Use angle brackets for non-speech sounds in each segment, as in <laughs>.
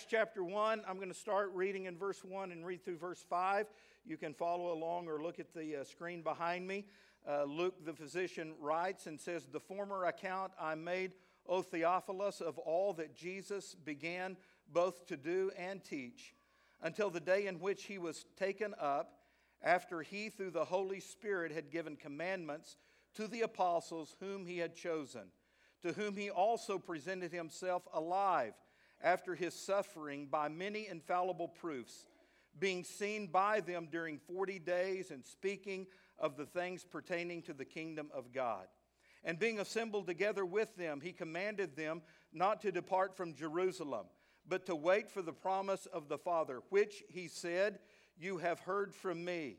Acts chapter 1. I'm going to start reading in verse 1 and read through verse 5. You can follow along or look at the uh, screen behind me. Uh, Luke, the physician, writes and says, The former account I made, O Theophilus, of all that Jesus began both to do and teach, until the day in which he was taken up, after he, through the Holy Spirit, had given commandments to the apostles whom he had chosen, to whom he also presented himself alive after his suffering by many infallible proofs, being seen by them during 40 days and speaking of the things pertaining to the kingdom of God. And being assembled together with them, he commanded them not to depart from Jerusalem, but to wait for the promise of the Father, which he said, You have heard from me.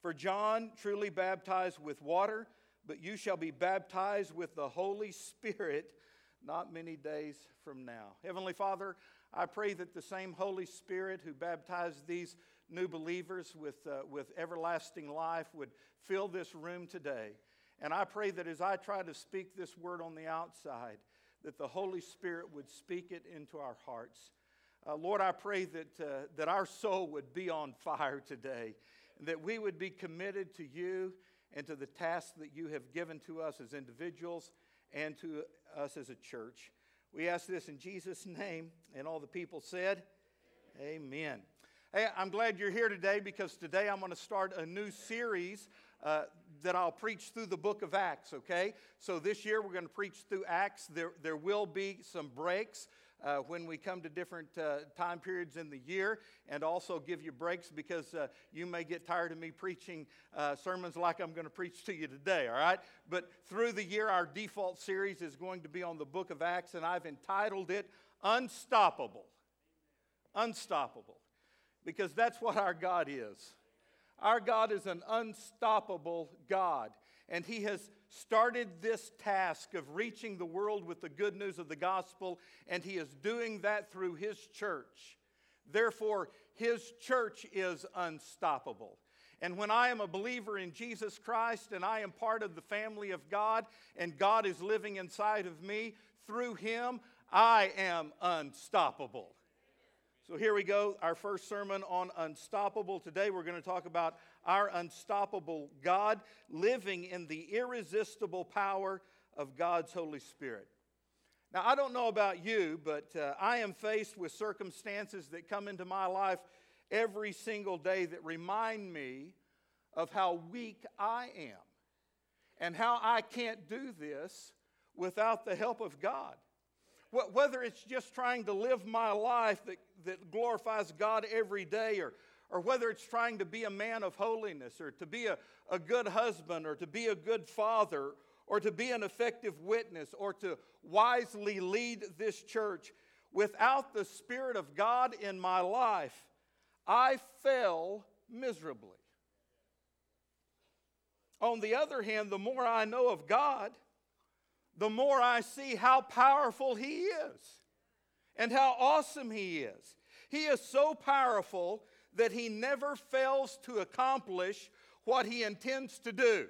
For John truly baptized with water, but you shall be baptized with the Holy Spirit not many days from now. Heavenly Father, I pray that the same Holy Spirit who baptized these new believers with, uh, with everlasting life would fill this room today. And I pray that as I try to speak this word on the outside, that the Holy Spirit would speak it into our hearts. Uh, Lord, I pray that, uh, that our soul would be on fire today, that we would be committed to you and to the task that you have given to us as individuals and to us as a church. We ask this in Jesus' name, and all the people said, Amen. Hey, I'm glad you're here today because today I'm going to start a new series uh, that I'll preach through the book of Acts, okay? So this year we're going to preach through Acts. There, there will be some breaks uh, when we come to different uh, time periods in the year, and also give you breaks because uh, you may get tired of me preaching uh, sermons like I'm going to preach to you today, all right? But through the year, our default series is going to be on the book of Acts, and I've entitled it Unstoppable. Unstoppable. Because that's what our God is. Our God is an unstoppable God, and He has started this task of reaching the world with the good news of the gospel, and he is doing that through his church. Therefore, his church is unstoppable. And when I am a believer in Jesus Christ and I am part of the family of God and God is living inside of me, through him, I am unstoppable. So here we go, our first sermon on unstoppable. Today we're going to talk about our unstoppable God living in the irresistible power of God's Holy Spirit. Now, I don't know about you, but uh, I am faced with circumstances that come into my life every single day that remind me of how weak I am and how I can't do this without the help of God. Whether it's just trying to live my life that, that glorifies God every day, or, or whether it's trying to be a man of holiness, or to be a, a good husband, or to be a good father, or to be an effective witness, or to wisely lead this church, without the Spirit of God in my life, I fell miserably. On the other hand, the more I know of God, the more I see how powerful He is and how awesome He is. He is so powerful that He never fails to accomplish what He intends to do.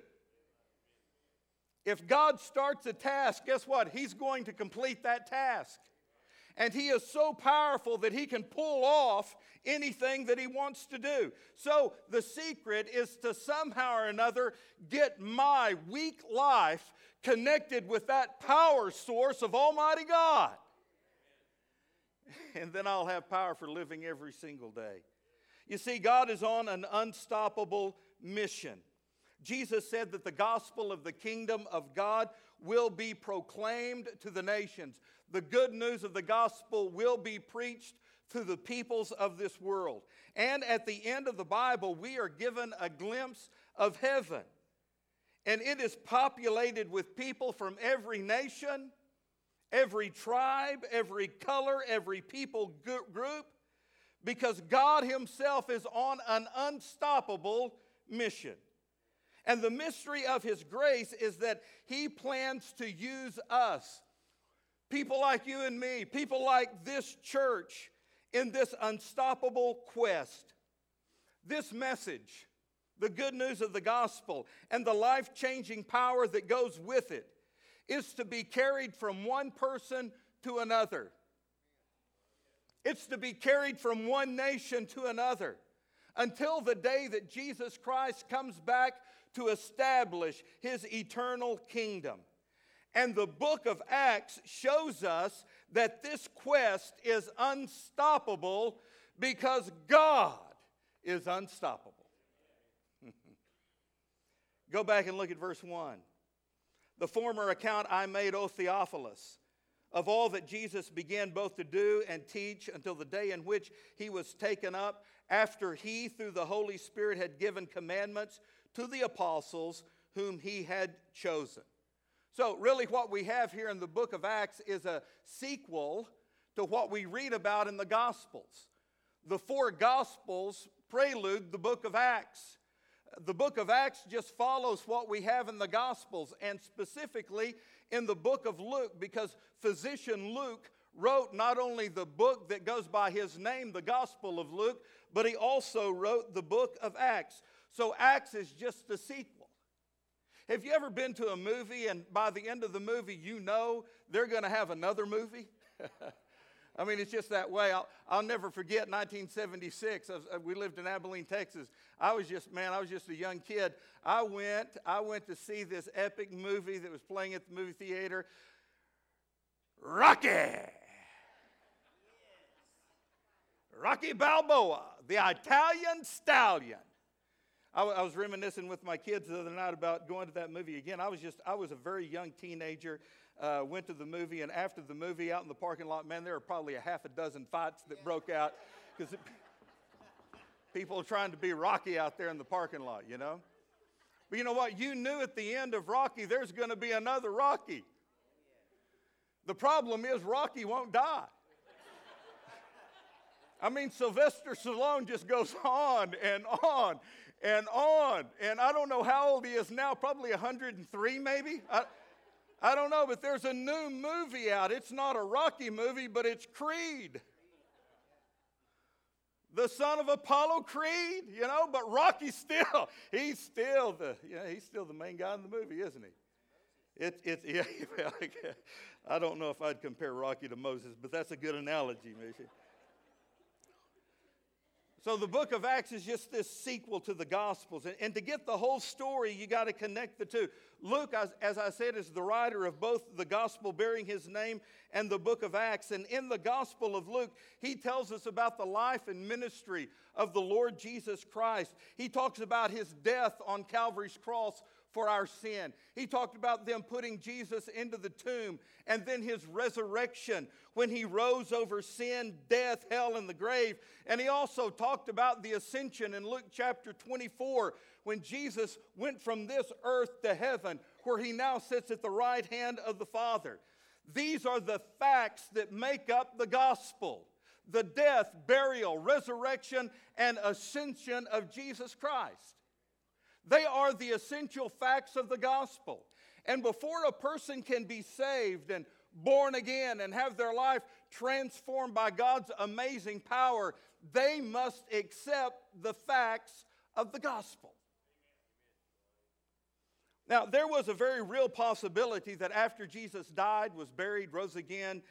If God starts a task, guess what? He's going to complete that task. And he is so powerful that he can pull off anything that he wants to do. So the secret is to somehow or another get my weak life connected with that power source of Almighty God. <laughs> And then I'll have power for living every single day. You see, God is on an unstoppable mission. Jesus said that the gospel of the kingdom of God will be proclaimed to the nations. The good news of the gospel will be preached to the peoples of this world. And at the end of the Bible, we are given a glimpse of heaven and it is populated with people from every nation, every tribe, every color, every people group, because God Himself is on an unstoppable mission. And the mystery of His grace is that He plans to use us, people like you and me, people like this church, in this unstoppable quest. This message the good news of the gospel and the life changing power that goes with it is to be carried from one person to another. It's to be carried from one nation to another until the day that Jesus Christ comes back to establish his eternal kingdom. And the book of Acts shows us that this quest is unstoppable because God is unstoppable. <laughs> Go back and look at verse 1. The former account I made, O Theophilus, of all that Jesus began both to do and teach until the day in which he was taken up, after he, through the Holy Spirit, had given commandments to the apostles whom he had chosen. So, really, what we have here in the book of Acts is a sequel to what we read about in the Gospels. The four Gospels prelude the book of Acts. The book of Acts just follows what we have in the Gospels, and specifically in the book of Luke, because physician Luke wrote not only the book that goes by his name, the Gospel of Luke, but he also wrote the book of Acts. So Acts is just a sequel. Have you ever been to a movie and by the end of the movie you know they're going to have another movie? <laughs> I mean, it's just that way. I'll, I'll never forget 1976. Was, uh, we lived in Abilene, Texas. I was just, man, I was just a young kid. I went, I went to see this epic movie that was playing at the movie theater. Rocky. Rocky Balboa, the Italian stallion. I, I was reminiscing with my kids the other night about going to that movie again. I was just, I was a very young teenager. Uh, went to the movie, and after the movie, out in the parking lot, man, there were probably a half a dozen fights that broke out because people are trying to be Rocky out there in the parking lot, you know. But you know what? You knew at the end of Rocky, there's going to be another Rocky. The problem is, Rocky won't die. I mean, Sylvester Stallone just goes on and on and on. And I don't know how old he is now, probably 103 maybe. I, I don't know, but there's a new movie out. It's not a Rocky movie, but it's Creed. The son of Apollo Creed, you know, but Rocky still, <laughs> he's still the, you know, he's still the main guy in the movie, isn't he? It, it, yeah, <laughs> I don't know if I'd compare Rocky to Moses, but that's a good analogy, maybe. So the book of Acts is just this sequel to the Gospels. And, and to get the whole story, you got to connect the two. Luke, as, as, I said, is the writer of both the Gospel bearing his name and the book of Acts. And in the Gospel of Luke, he tells us about the life and ministry of the Lord Jesus Christ. He talks about his death on Calvary's cross for our sin. He talked about them putting Jesus into the tomb and then his resurrection when he rose over sin, death, hell, and the grave. And he also talked about the ascension in Luke chapter 24 when Jesus went from this earth to heaven, where he now sits at the right hand of the Father. These are the facts that make up the gospel the death, burial, resurrection, and ascension of Jesus Christ. They are the essential facts of the gospel. And before a person can be saved and born again and have their life transformed by God's amazing power, they must accept the facts of the gospel. Now, there was a very real possibility that after Jesus died, was buried, rose again,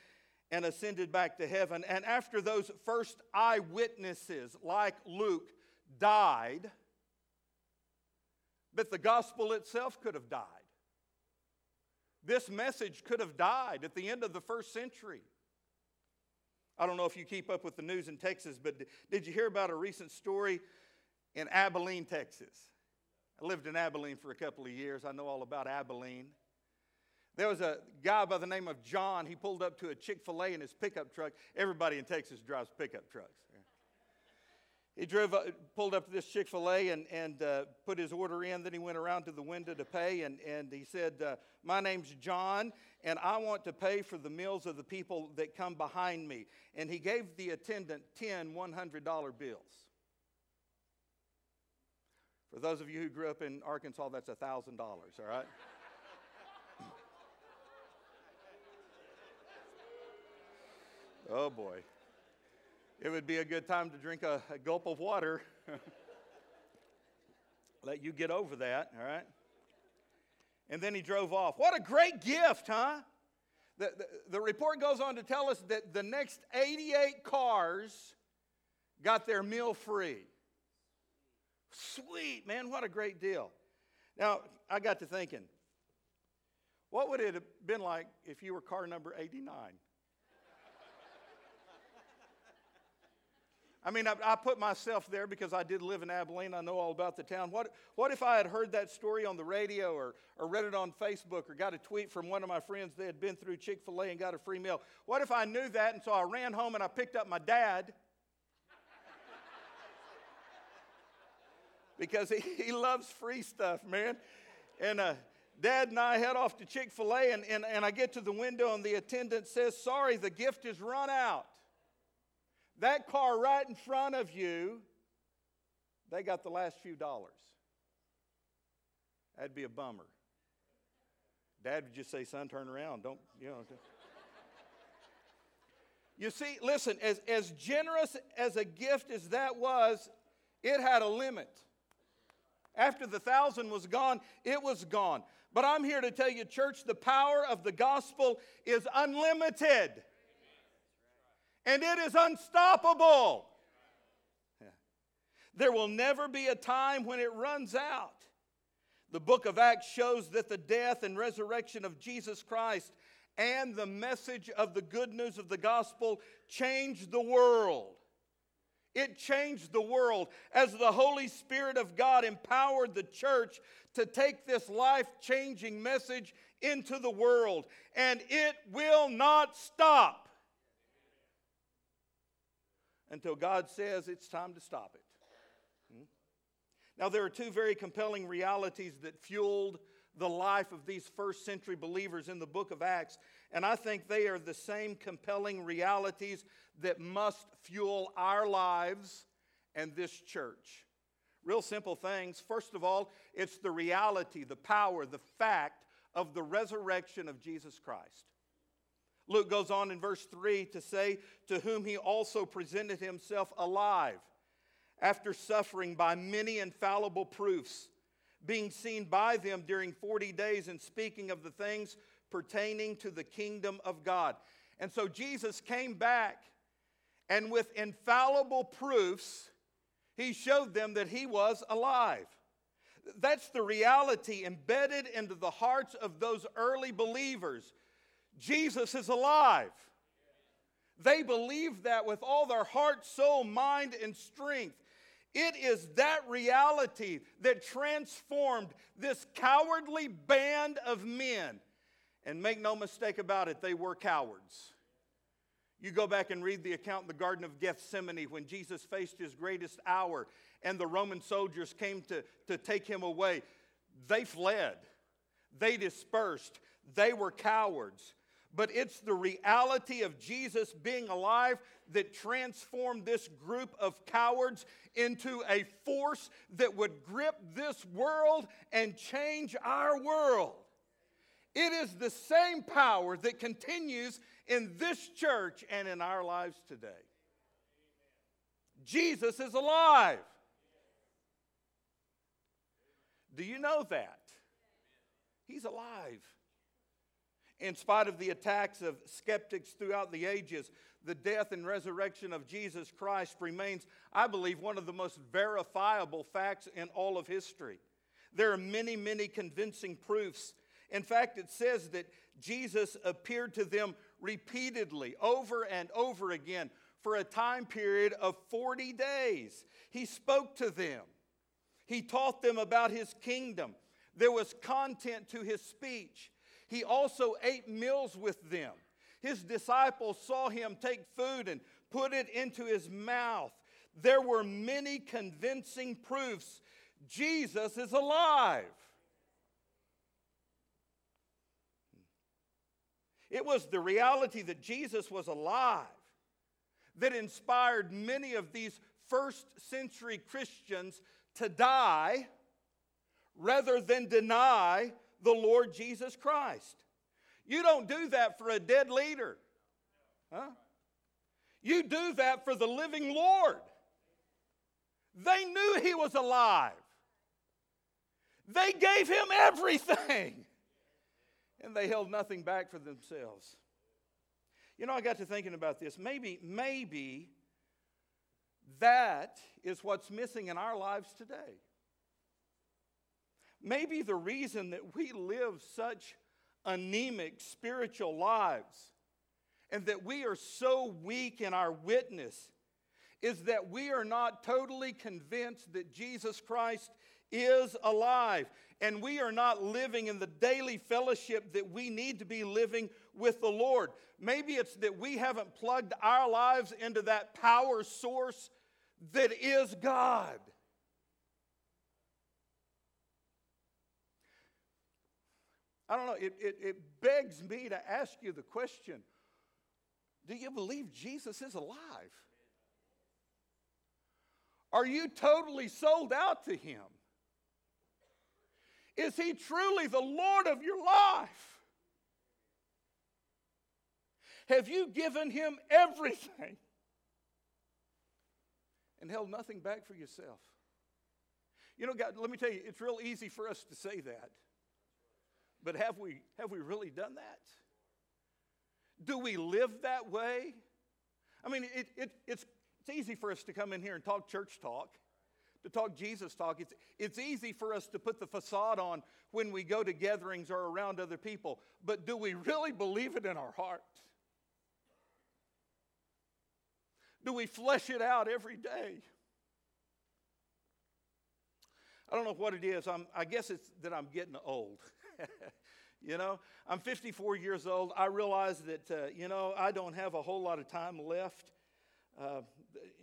and ascended back to heaven, and after those first eyewitnesses, like Luke, died, but the gospel itself could have died. This message could have died at the end of the first century. I don't know if you keep up with the news in Texas, but did you hear about a recent story in Abilene, Texas? I lived in Abilene for a couple of years. I know all about Abilene. There was a guy by the name of John. He pulled up to a Chick fil A in his pickup truck. Everybody in Texas drives pickup trucks he drove, pulled up to this Chick fil A and, and uh, put his order in. Then he went around to the window to pay, and, and he said, uh, My name's John, and I want to pay for the meals of the people that come behind me. And he gave the attendant 10 $100 bills. For those of you who grew up in Arkansas, that's $1,000, all right? <laughs> oh boy it would be a good time to drink a, a gulp of water. <laughs> Let you get over that, all right? And then he drove off. What a great gift, huh? the, the, the report goes on to tell us that the next 88 cars got their meal free. Sweet, man, what a great deal. Now, I got to thinking, what would it have been like if you were car number 89? I mean, I, I, put myself there because I did live in Abilene. I know all about the town. What, what if I had heard that story on the radio or, or read it on Facebook or got a tweet from one of my friends that had been through Chick fil A and got a free meal? What if I knew that and so I ran home and I picked up my dad? <laughs> because he, he loves free stuff, man. And uh, dad and I head off to Chick fil A, and, and, and I get to the window, and the attendant says, Sorry, the gift is run out. That car right in front of you, they got the last few dollars. That'd be a bummer. Dad would just say, son, turn around. Don't, you know. you see, listen, as, as generous as a gift as that was, it had a limit. After the thousand was gone, it was gone. But I'm here to tell you, church, the power of the gospel is unlimited and it is unstoppable. There will never be a time when it runs out. The book of Acts shows that the death and resurrection of Jesus Christ and the message of the good news of the gospel changed the world. It changed the world as the Holy Spirit of God empowered the church to take this life changing message into the world. And it will not stop until God says it's time to stop it. Hmm? Now, there are two very compelling realities that fueled the life of these first century believers in the book of Acts, and I think they are the same compelling realities that must fuel our lives and this church. Real simple things. First of all, it's the reality, the power, the fact of the resurrection of Jesus Christ. Luke goes on in verse 3 to say, To whom he also presented himself alive, after suffering by many infallible proofs, being seen by them during 40 days and speaking of the things pertaining to the kingdom of God. And so Jesus came back, and with infallible proofs, he showed them that he was alive. That's the reality embedded into the hearts of those early believers Jesus is alive. They believe that with all their heart, soul, mind, and strength. It is that reality that transformed this cowardly band of men. And make no mistake about it, they were cowards. You go back and read the account in the Garden of Gethsemane when Jesus faced his greatest hour and the Roman soldiers came to, to take him away. They fled, they dispersed, they were cowards but it's the reality of Jesus being alive that transformed this group of cowards into a force that would grip this world and change our world. It is the same power that continues in this church and in our lives today. Jesus is alive. Do you know that? He's alive in spite of the attacks of skeptics throughout the ages, the death and resurrection of Jesus Christ remains, I believe, one of the most verifiable facts in all of history. There are many, many convincing proofs. In fact, it says that Jesus appeared to them repeatedly, over and over again, for a time period of 40 days. He spoke to them, he taught them about his kingdom. There was content to his speech. He also ate meals with them. His disciples saw him take food and put it into his mouth. There were many convincing proofs Jesus is alive. It was the reality that Jesus was alive that inspired many of these first century Christians to die rather than deny the Lord Jesus Christ. You don't do that for a dead leader. Huh? You do that for the living Lord. They knew he was alive. They gave him everything. And they held nothing back for themselves. You know, I got to thinking about this. Maybe, maybe that is what's missing in our lives today. Maybe the reason that we live such anemic spiritual lives and that we are so weak in our witness is that we are not totally convinced that Jesus Christ is alive. And we are not living in the daily fellowship that we need to be living with the Lord. Maybe it's that we haven't plugged our lives into that power source that is God. I don't know, it, it, it begs me to ask you the question do you believe Jesus is alive? Are you totally sold out to Him? Is He truly the Lord of your life? Have you given Him everything and held nothing back for yourself? You know, God, let me tell you, it's real easy for us to say that. But have we, have we really done that? Do we live that way? I mean, it, it, it's, it's easy for us to come in here and talk church talk, to talk Jesus talk. It's, it's easy for us to put the facade on when we go to gatherings or around other people. But do we really believe it in our heart? Do we flesh it out every day? I don't know what it is. I'm, I guess it's that I'm getting old. <laughs> <laughs> you know, I'm 54 years old. I realize that, uh, you know, I don't have a whole lot of time left. Uh,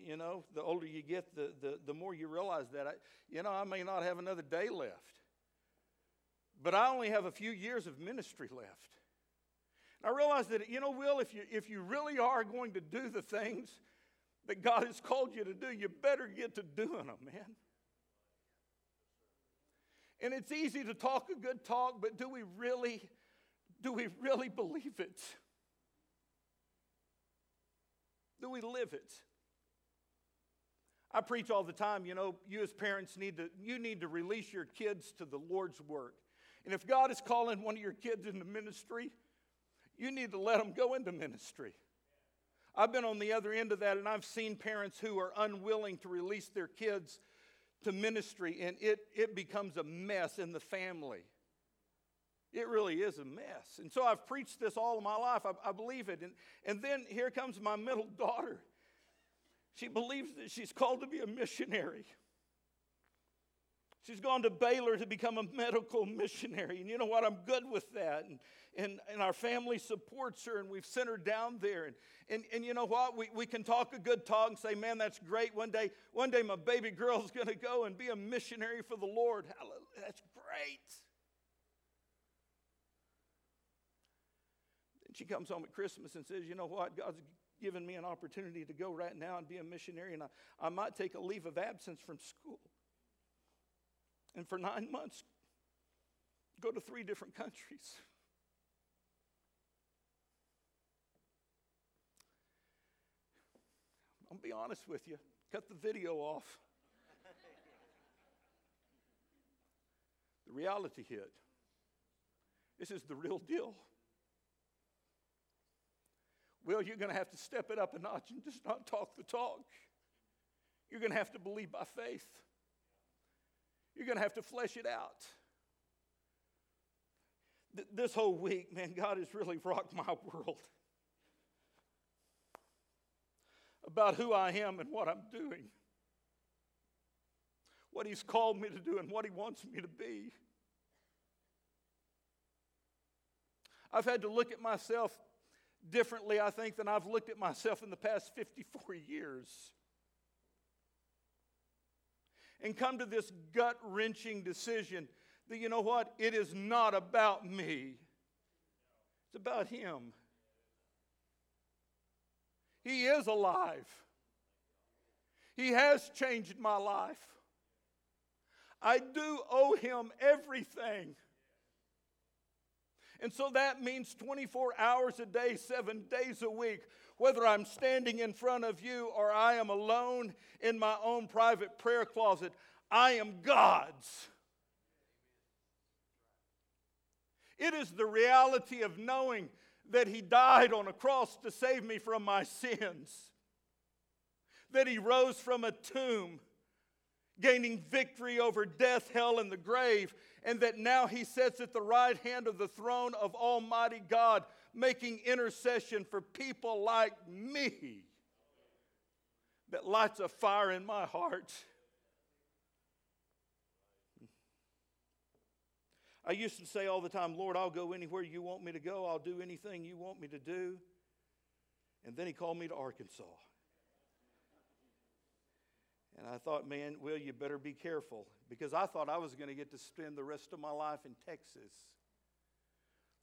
you know, the older you get, the, the, the more you realize that. I, you know, I may not have another day left. But I only have a few years of ministry left. And I realize that, you know, Will, if you, if you really are going to do the things that God has called you to do, you better get to doing them, man. And it's easy to talk a good talk, but do we really, do we really believe it? Do we live it? I preach all the time, you know, you as parents need to you need to release your kids to the Lord's work. And if God is calling one of your kids into ministry, you need to let them go into ministry. I've been on the other end of that and I've seen parents who are unwilling to release their kids to ministry, and it, it becomes a mess in the family. It really is a mess. And so I've preached this all of my life. I, I believe it. And, and then here comes my middle <laughs> daughter. She believes that she's called to be a missionary. She's gone to Baylor to become a medical missionary. And you know what? I'm good with that. And, and, and our family supports her, and we've sent her down there. And, and, and you know what? We, we can talk a good talk and say, man, that's great. One day, one day my baby girl's <laughs> going to go and be a missionary for the Lord. Hallelujah. That's great. And she comes home at Christmas and says, you know what? God's given me an opportunity to go right now and be a missionary, and I, I might take a leave of absence from school. And for nine months, go to three different countries. <laughs> I'm gonna be honest with you. Cut the video off. the reality hit. This is the real deal. Well, you're going to have to step it up a notch and just not talk the talk. You're going to have to believe by faith. You're going to have to flesh it out. Th- this whole week, man, God has really rocked my <laughs> world about who I am and what I'm doing, what He's called me to do, and what He wants me to be. I've had to look at myself differently, I think, than I've looked at myself in the past 54 years. And come to this gut wrenching decision that, you know what? It is not about me, it's about Him. He is alive. He has changed my life. I do owe him everything. And so that means 24 hours a day, seven days a week, whether I'm standing in front of you or I am alone in my own private prayer closet, I am God's. It is the reality of knowing that He died on a cross to save me from my sins, that He rose from a tomb, gaining victory over death, hell, and the grave, and that now He sits at the right hand of the throne of Almighty God, making intercession for people like me. That lights a fire in my heart. I used to say all the time, Lord, I'll go anywhere you want me to go. I'll do anything you want me to do. And then he called me to Arkansas. And I thought, man, Will, you better be careful because I thought I was going to get to spend the rest of my life in Texas.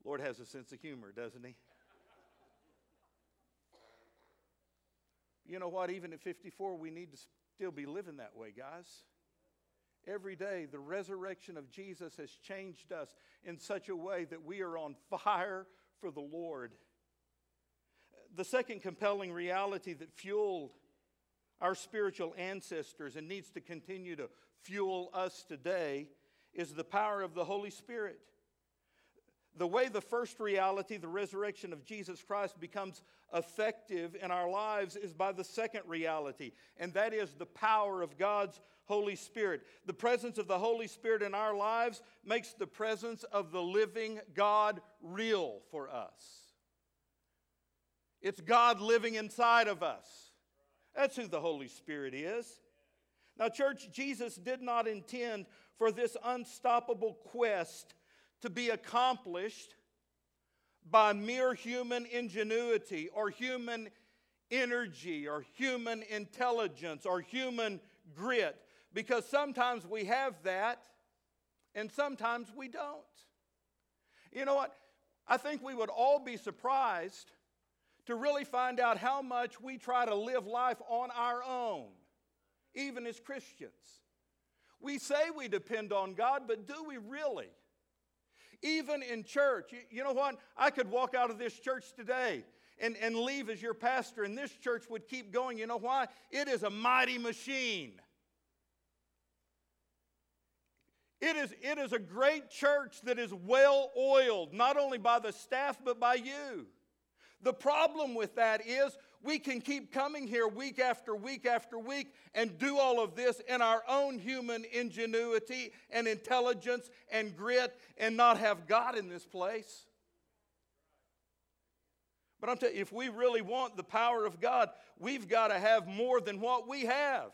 Lord has a sense of humor, doesn't he? you know what? Even at 54, we need to still be living that way, guys. Every day, the resurrection of Jesus has changed us in such a way that we are on fire for the Lord. The second compelling reality that fueled our spiritual ancestors and needs to continue to fuel us today is the power of the Holy Spirit. The way the first reality, the resurrection of Jesus Christ, becomes effective in our lives is by the second reality, and that is the power of God's Holy Spirit. The presence of the Holy Spirit in our lives makes the presence of the living God real for us. It's God living inside of us. That's who the Holy Spirit is. Now, church, Jesus did not intend for this unstoppable quest to be accomplished by mere human ingenuity or human energy or human intelligence or human grit because sometimes we have that and sometimes we don't. You know what? I think we would all be surprised to really find out how much we try to live life on our own, even as Christians. We say we depend on God, but do we really? Even in church, you, know what? I could walk out of this church today and, and leave as your pastor, and this church would keep going. You know why? It is a mighty machine. It is, it is a great church that is well oiled, not only by the staff, but by you. The problem with that is we can keep coming here week after week after week and do all of this in our own human ingenuity and intelligence and grit and not have God in this place. But I'm telling you, if we really want the power of God, we've got to have more than what we have.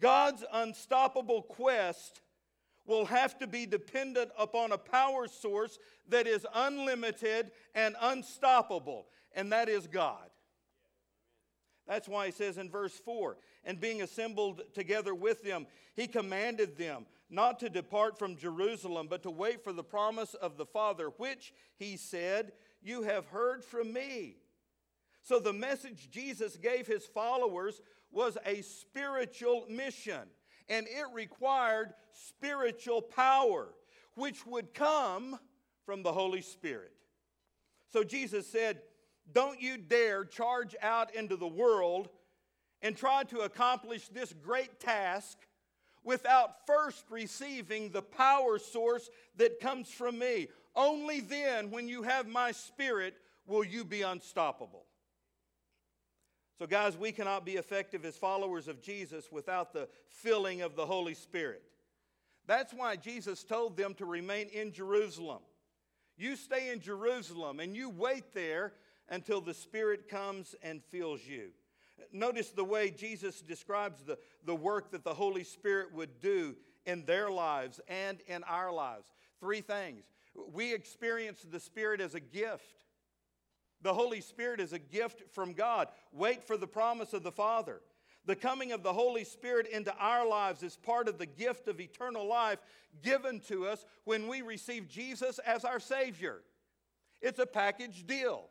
God's unstoppable quest will have to be dependent upon a power source that is unlimited and unstoppable, and that is God. That's why he says in verse 4 and being assembled together with them, he commanded them not to depart from Jerusalem, but to wait for the promise of the Father, which he said, You have heard from me. So the message Jesus gave his followers was a spiritual mission, and it required spiritual power, which would come from the Holy Spirit. So Jesus said, Don't you dare charge out into the world and try to accomplish this great task without first receiving the power source that comes from me. Only then, when you have my spirit, will you be unstoppable. So, guys, we cannot be effective as followers of Jesus without the filling of the Holy Spirit. That's why Jesus told them to remain in Jerusalem. You stay in Jerusalem and you wait there until the Spirit comes and fills you. Notice the way Jesus describes the, the work that the Holy Spirit would do in their lives and in our lives. Three things. We experience the Spirit as a gift. The Holy Spirit is a gift from God. Wait for the promise of the Father. The coming of the Holy Spirit into our lives is part of the gift of eternal life given to us when we receive Jesus as our Savior. It's a package deal.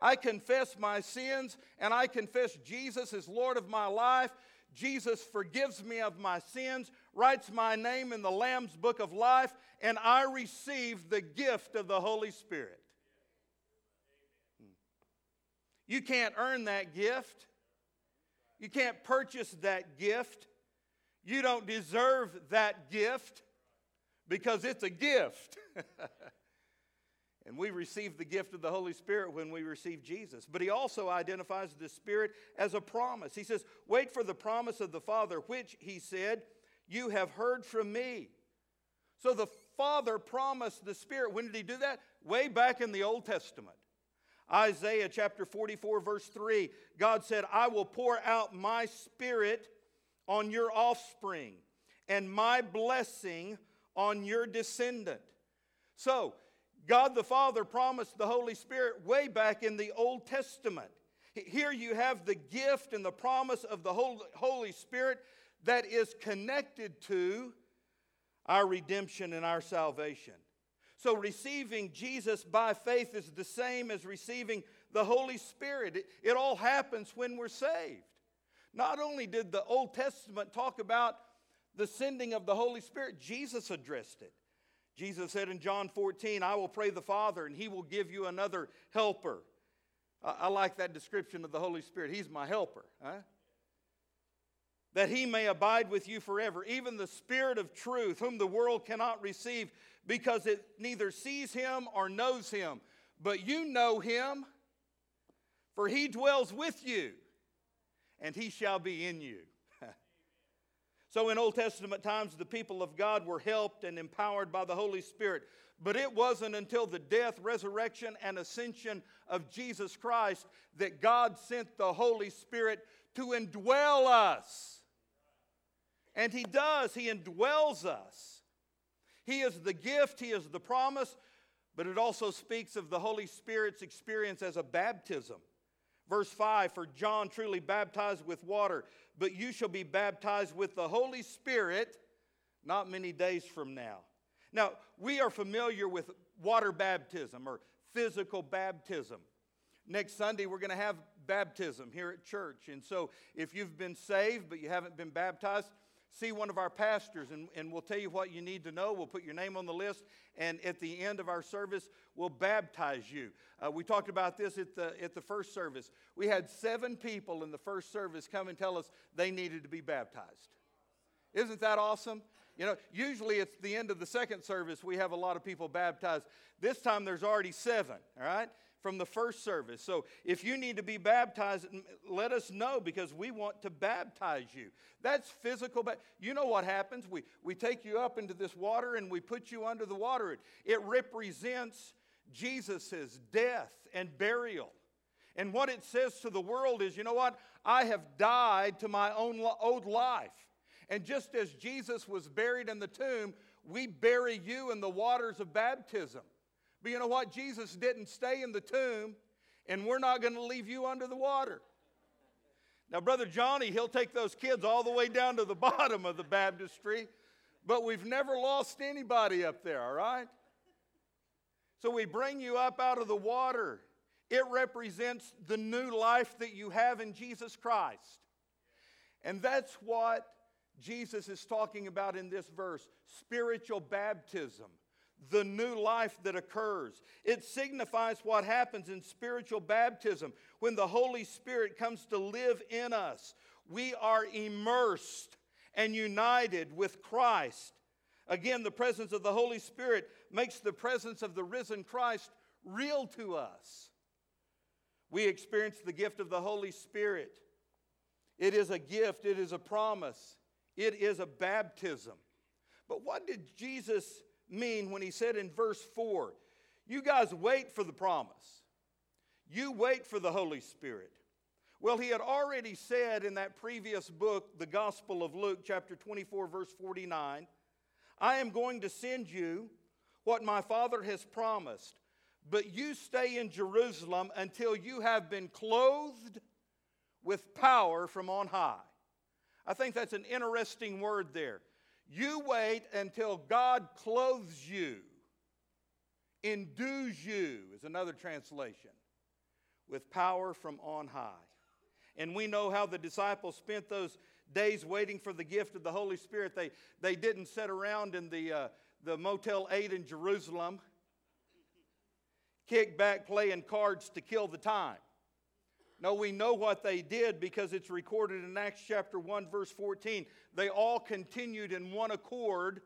I confess my sins and I confess Jesus is Lord of my life. Jesus forgives me of my sins, writes my name in the Lamb's book of life, and I receive the gift of the Holy Spirit. You can't earn that gift. You can't purchase that gift. You don't deserve that gift because it's a gift. <laughs> And we receive the gift of the Holy Spirit when we receive Jesus. But he also identifies the Spirit as a promise. He says, Wait for the promise of the Father, which, he said, you have heard from me. So the Father promised the Spirit. When did he do that? Way back in the Old Testament. Isaiah chapter 44, verse 3, God said, I will pour out my Spirit on your offspring and my blessing on your descendant. So, God the Father promised the Holy Spirit way back in the Old Testament. Here you have the gift and the promise of the Holy Spirit that is connected to our redemption and our salvation. So, receiving Jesus by faith is the same as receiving the Holy Spirit. It, it, all happens when we're saved. Not only did the Old Testament talk about the sending of the Holy Spirit, Jesus addressed it. Jesus said in John 14, I will pray the Father, and he will give you another helper. I, I like that description of the Holy Spirit. He's my helper. Huh? That he may abide with you forever, even the Spirit of truth, whom the world cannot receive because it neither sees him or knows him. But you know him, for he dwells with you, and he shall be in you. <laughs> So, in Old Testament times, the people of God were helped and empowered by the Holy Spirit. But it wasn't until the death, resurrection, and ascension of Jesus Christ that God sent the Holy Spirit to indwell us. And He does, He indwells us. He is the gift, He is the promise, but it also speaks of the Holy Spirit's experience as a baptism. Verse 5 For John truly baptized with water, but you shall be baptized with the Holy Spirit not many days from now. Now, we are familiar with water baptism or physical baptism. Next Sunday, we're going to have baptism here at church. And so, if you've been saved but you haven't been baptized, see one of our pastors and, and we'll tell you what you need to know. We'll put your name on the list, and at the end of our service, we'll baptize you. Uh, we talked about this at the, at the first service. We had seven people in the first service come and tell us they needed to be baptized. Isn't that awesome? You know, usually it's the end of the second service we have a lot of people baptized. This time there's already seven, all right? From the first service. So if you need to be baptized, let us know because we want to baptize you. That's physical. Ba- you know what happens? We, we take you up into this water and we put you under the water. It, it represents Jesus' death and burial. And what it says to the world is, you know what? I have died to my own old life. And just as Jesus was buried in the tomb, we bury you in the waters of baptism. But you know what? Jesus didn't stay in the tomb, and we're not going to leave you under the water. Now, Brother Johnny, he'll take those kids all the way down to the <laughs> bottom of the baptistry, but we've never lost anybody up there, all right? So we bring you up out of the water. It represents the new life that you have in Jesus Christ. And that's what Jesus is talking about in this verse spiritual baptism the new life that occurs. It signifies what happens in spiritual baptism when the Holy Spirit comes to live in us. We are immersed and united with Christ. Again, the presence of the Holy Spirit makes the presence of the risen Christ real to us. We experience the gift of the Holy Spirit. It is a gift, it is a promise, it is a baptism. But what did Jesus mean when he said in verse 4, You guys wait for the promise, you wait for the Holy Spirit? Well, he had already said in that previous book, the Gospel of Luke, chapter 24, verse 49, I am going to send you what my Father has promised, but you stay in Jerusalem until you have been clothed with power from on high. I think that's an interesting word there. You wait until God clothes you, endues you, is another translation, with power from on high. And we know how the disciples spent those days waiting for the gift of the Holy Spirit. They, they didn't sit around in the, uh, the Motel 8 in Jerusalem, kick back playing cards to kill the time. No, we know what they did because it's recorded in Acts chapter 1, verse 14. They all continued in one accord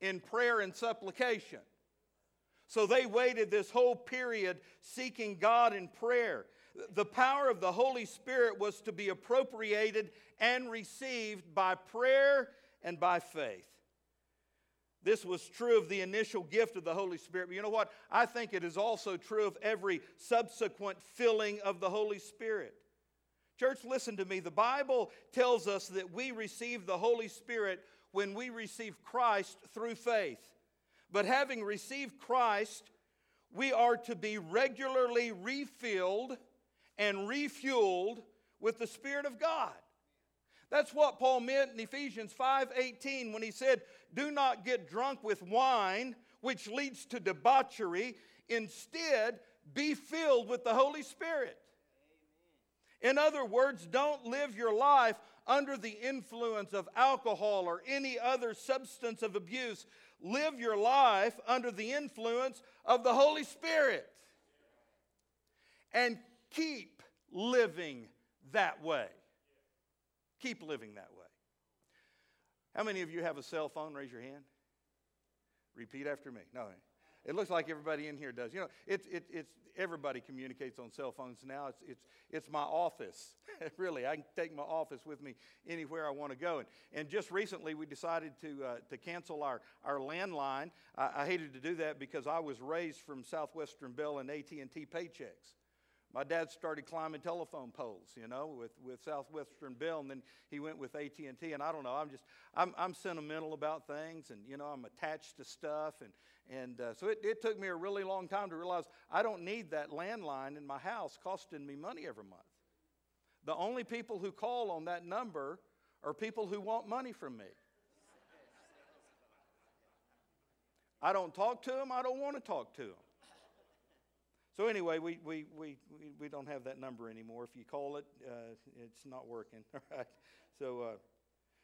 in prayer and supplication. So they waited this whole period seeking God in prayer. The power of the Holy Spirit was to be appropriated and received by prayer and by faith. This was true of the initial gift of the Holy Spirit. But you know what? I think it is also true of every subsequent filling of the Holy Spirit. Church, listen to me. The Bible tells us that we receive the Holy Spirit when we receive Christ through faith. But having received Christ, we are to be regularly refilled and refueled with the Spirit of God. That's what Paul meant in Ephesians 5:18 when he said, "Do not get drunk with wine, which leads to debauchery. Instead, be filled with the Holy Spirit." In other words, don't live your life under the influence of alcohol or any other substance of abuse. Live your life under the influence of the Holy Spirit. And keep living that way. Keep living that way. How many of you have a cell phone? Raise your hand. Repeat after me. No, it looks like everybody in here does. You know, it's, it, it's, everybody communicates on cell phones now. It's, it's, it's my office. <laughs> really, I can take my office with me anywhere I want to go. And, and just recently, we decided to, uh, to cancel our, our landline. I, I hated to do that because I was raised from Southwestern Bell and AT&T paychecks. My dad started climbing telephone poles, you know, with, with Southwestern Bell, and then he went with AT&T. And I don't know, I'm just, I'm, I'm sentimental about things, and, you know, I'm attached to stuff. And, and uh, so it, it took me a really long time to realize I don't need that landline in my house costing me money every month. The only people who call on that number are people who want money from me. I don't talk to them, I don't want to talk to them. So anyway, we, we, we, we, don't have that number anymore. If you call it, uh, it's not working. <laughs> All right. So, uh,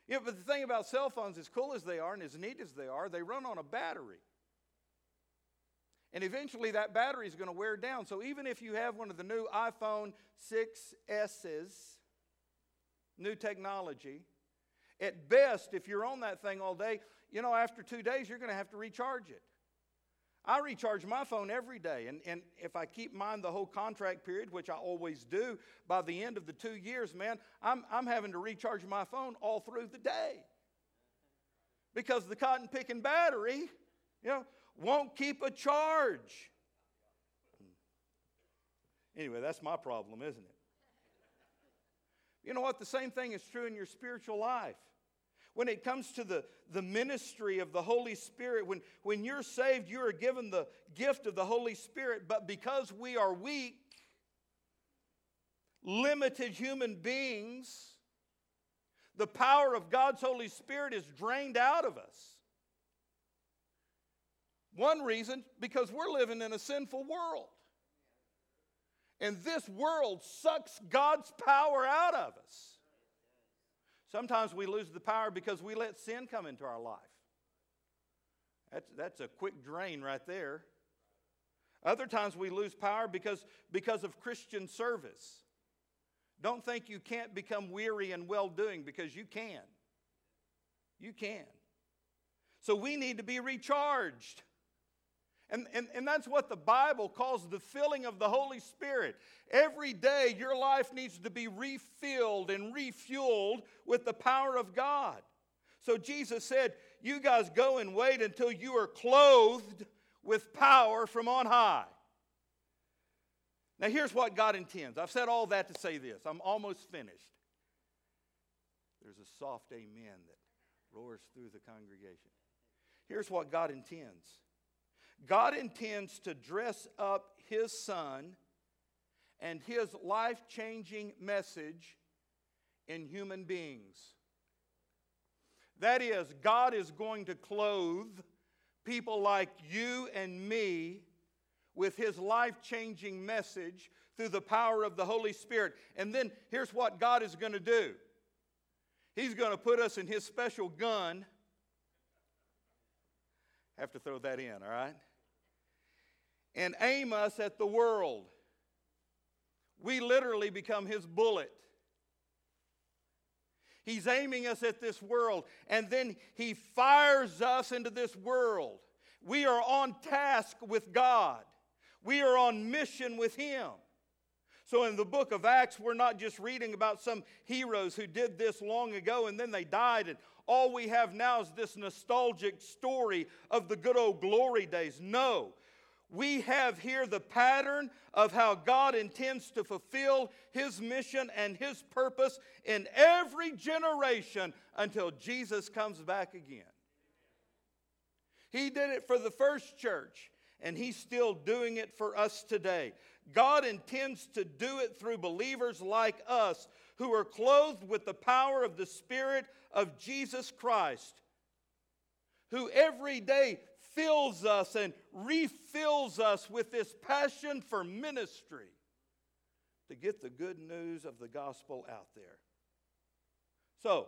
yeah, but the thing about cell phones, as cool as they are and as neat as they are, they run on a battery. And eventually that battery is going to wear down. So even if you have one of the new iPhone 6S's, new technology, at best, if you're on that thing all day, you know, after two days, you're going to have to recharge it. I recharge my phone every day, and, and if I keep mine the whole contract period, which I always do, by the end of the two years, man, I'm, I'm having to recharge my phone all through the day. Because the cotton picking battery, you know, won't keep a charge. Anyway, that's my problem, isn't it? You know what? The same thing is true in your spiritual life. When it comes to the, the ministry of the Holy Spirit, when, when you're saved, you are given the gift of the Holy Spirit, but because we are weak, limited human beings, the power of God's Holy Spirit is drained out of us. One reason, because we're living in a sinful world. And this world sucks God's power out of us. Sometimes we lose the power because we let sin come into our life. That's, that's a quick drain right there. Other times we lose power because, because of Christian service. Don't think you can't become weary and well doing because you can. You can. So we need to be recharged. And, and, and that's what the Bible calls the filling of the Holy Spirit. Every day, your life needs to be refilled and refueled with the power of God. So Jesus said, You guys go and wait until you are clothed with power from on high. Now, here's what God intends. I've said all that to say this. I'm almost finished. There's a soft amen that roars through the congregation. Here's what God intends God intends to dress up His Son and His life changing message in human beings. That is, God is going to clothe people like you and me with His life changing message through the power of the Holy Spirit. And then here's what God is going to do He's going to put us in His special gun. Have to throw that in, all right? And aim us at the world. We literally become his bullet. He's aiming us at this world, and then he fires us into this world. We are on task with God. We are on mission with Him. So in the book of Acts, we're not just reading about some heroes who did this long ago and then they died, and all we have now is this nostalgic story of the good old glory days. No. We have here the pattern of how God intends to fulfill His mission and His purpose in every generation until Jesus comes back again. He did it for the first church, and He's still doing it for us today. God intends to do it through believers like us who are clothed with the power of the Spirit of Jesus Christ, who every day fills us and refills us with this passion for ministry to get the good news of the gospel out there. So,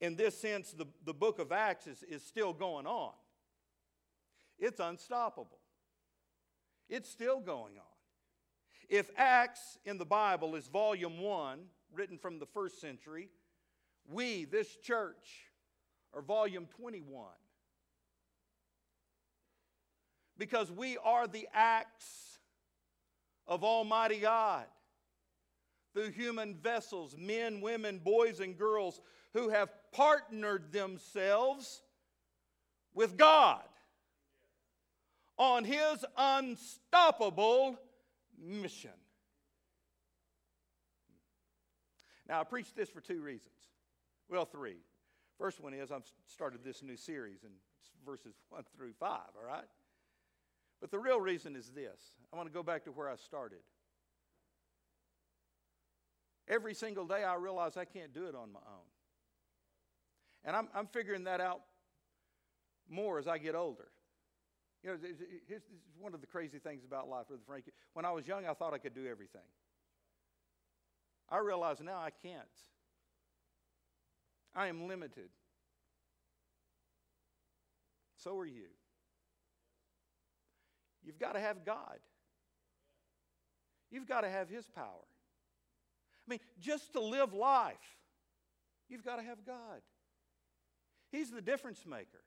in this sense, the, the book of Acts is, is still going on. It's unstoppable. It's still going on. If Acts in the Bible is volume one, written from the first century, we, this church, are volume 21. Because we are the acts of Almighty God through human vessels, men, women, boys, and girls who have partnered themselves with God on His unstoppable mission. Now, I preach this for two reasons. Well, three. First one is I've started this new series in verses 1 through 5, all right? But the real reason is this I want to go back to where I started. Every single day, I realize I can't do it on my own. And I'm, I'm figuring that out more as I get older. You know, here's, one of the crazy things about life, Brother Frankie. When I was young, I thought I could do everything. I realize now I can't. I am limited. So are you. You've got to have God. You've got to have His power. I mean, just to live life, you've got to have God. He's the difference maker.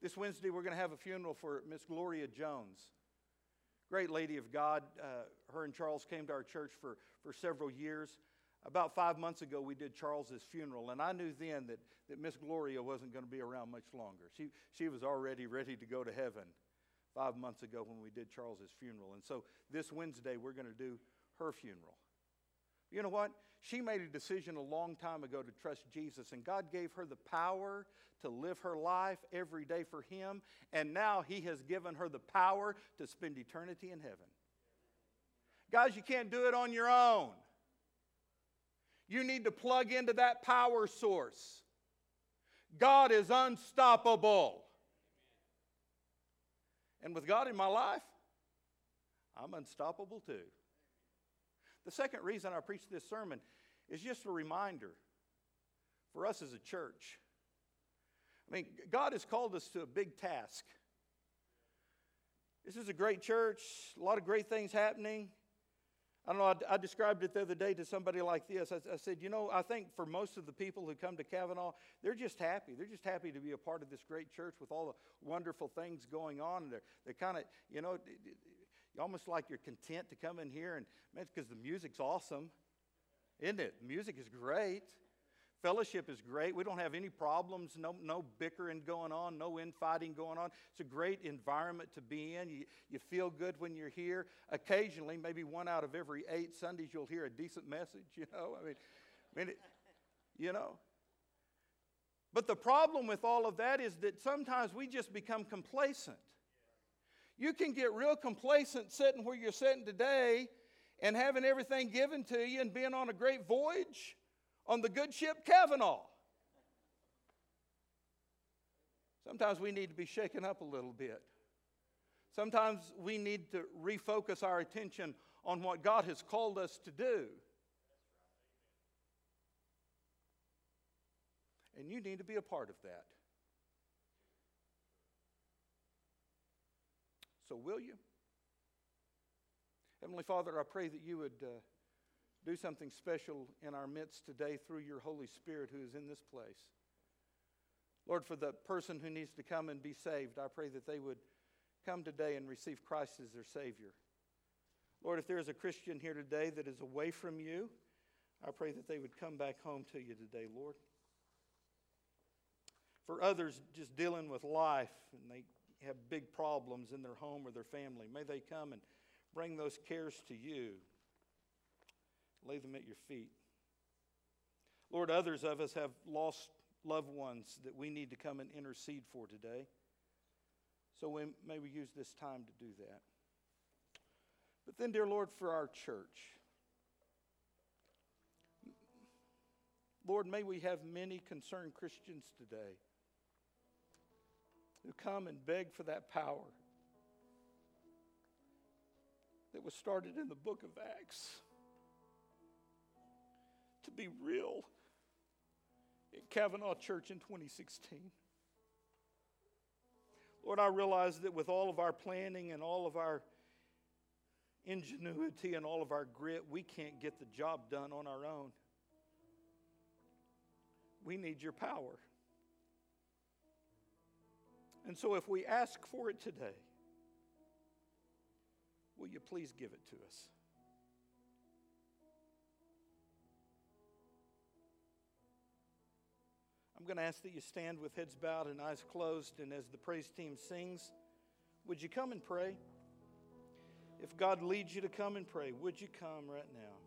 This Wednesday, we're going to have a funeral for Miss Gloria Jones. Great lady of God. Uh, her and Charles came to our church for, for several years. About five months ago, we did Charles's funeral, and I knew then that, that Miss Gloria wasn't going to be around much longer. She, she was already ready to go to heaven five months ago when we did Charles's funeral. And so this Wednesday, we're going to do her funeral. You know what? She made a decision a long time ago to trust Jesus, and God gave her the power to live her life every day for Him, and now He has given her the power to spend eternity in heaven. Guys, you can't do it on your own. You need to plug into that power source. God is unstoppable. And with God in my life, I'm unstoppable too. The second reason I preach this sermon is just a reminder for us as a church. I mean, God has called us to a big task. This is a great church, a lot of great things happening. I don't know, I, I described it the other day to somebody like this. I, I, said, you know, I think for most of the people who come to Cavanaugh, they're just happy. They're just happy to be a part of this great church with all the wonderful things going on. They're, they're kind of, you know, almost like you're content to come in here and, because the music's awesome, isn't it? The music is great. Fellowship is great. We don't have any problems, no, no bickering going on, no infighting going on. It's a great environment to be in. You, you feel good when you're here. Occasionally, maybe one out of every eight Sundays, you'll hear a decent message, you know? I mean, I mean it, you know. But the problem with all of that is that sometimes we just become complacent. You can get real complacent sitting where you're sitting today and having everything given to you and being on a great voyage on the good ship Cavanaugh. Sometimes we need to be shaken up a little bit. Sometimes we need to refocus our attention on what God has called us to do. And you need to be a part of that. So, will you? Heavenly Father, I pray that you would uh, do something special in our midst today through your Holy Spirit who is in this place. Lord, for the person who needs to come and be saved, I pray that they would come today and receive Christ as their Savior. Lord, if there is a Christian here today that is away from you, I pray that they would come back home to you today, Lord. For others just dealing with life and they have big problems in their home or their family, may they come and bring those cares to you. Lay them at your feet. Lord, others of us have lost loved ones that we need to come and intercede for today. So we, may we use this time to do that. But then, dear Lord, for our church, Lord, may we have many concerned Christians today who come and beg for that power that was started in the book of Acts to be real at Cavanaugh Church in 2016. Lord, I realize that with all of our planning and all of our ingenuity and all of our grit, we can't get the job done on our own. We need your power. And so, if we ask for it today, will you please give it to us? Going to ask that you stand with heads bowed and eyes closed, and as the praise team sings, would you come and pray? If God leads you to come and pray, would you come right now?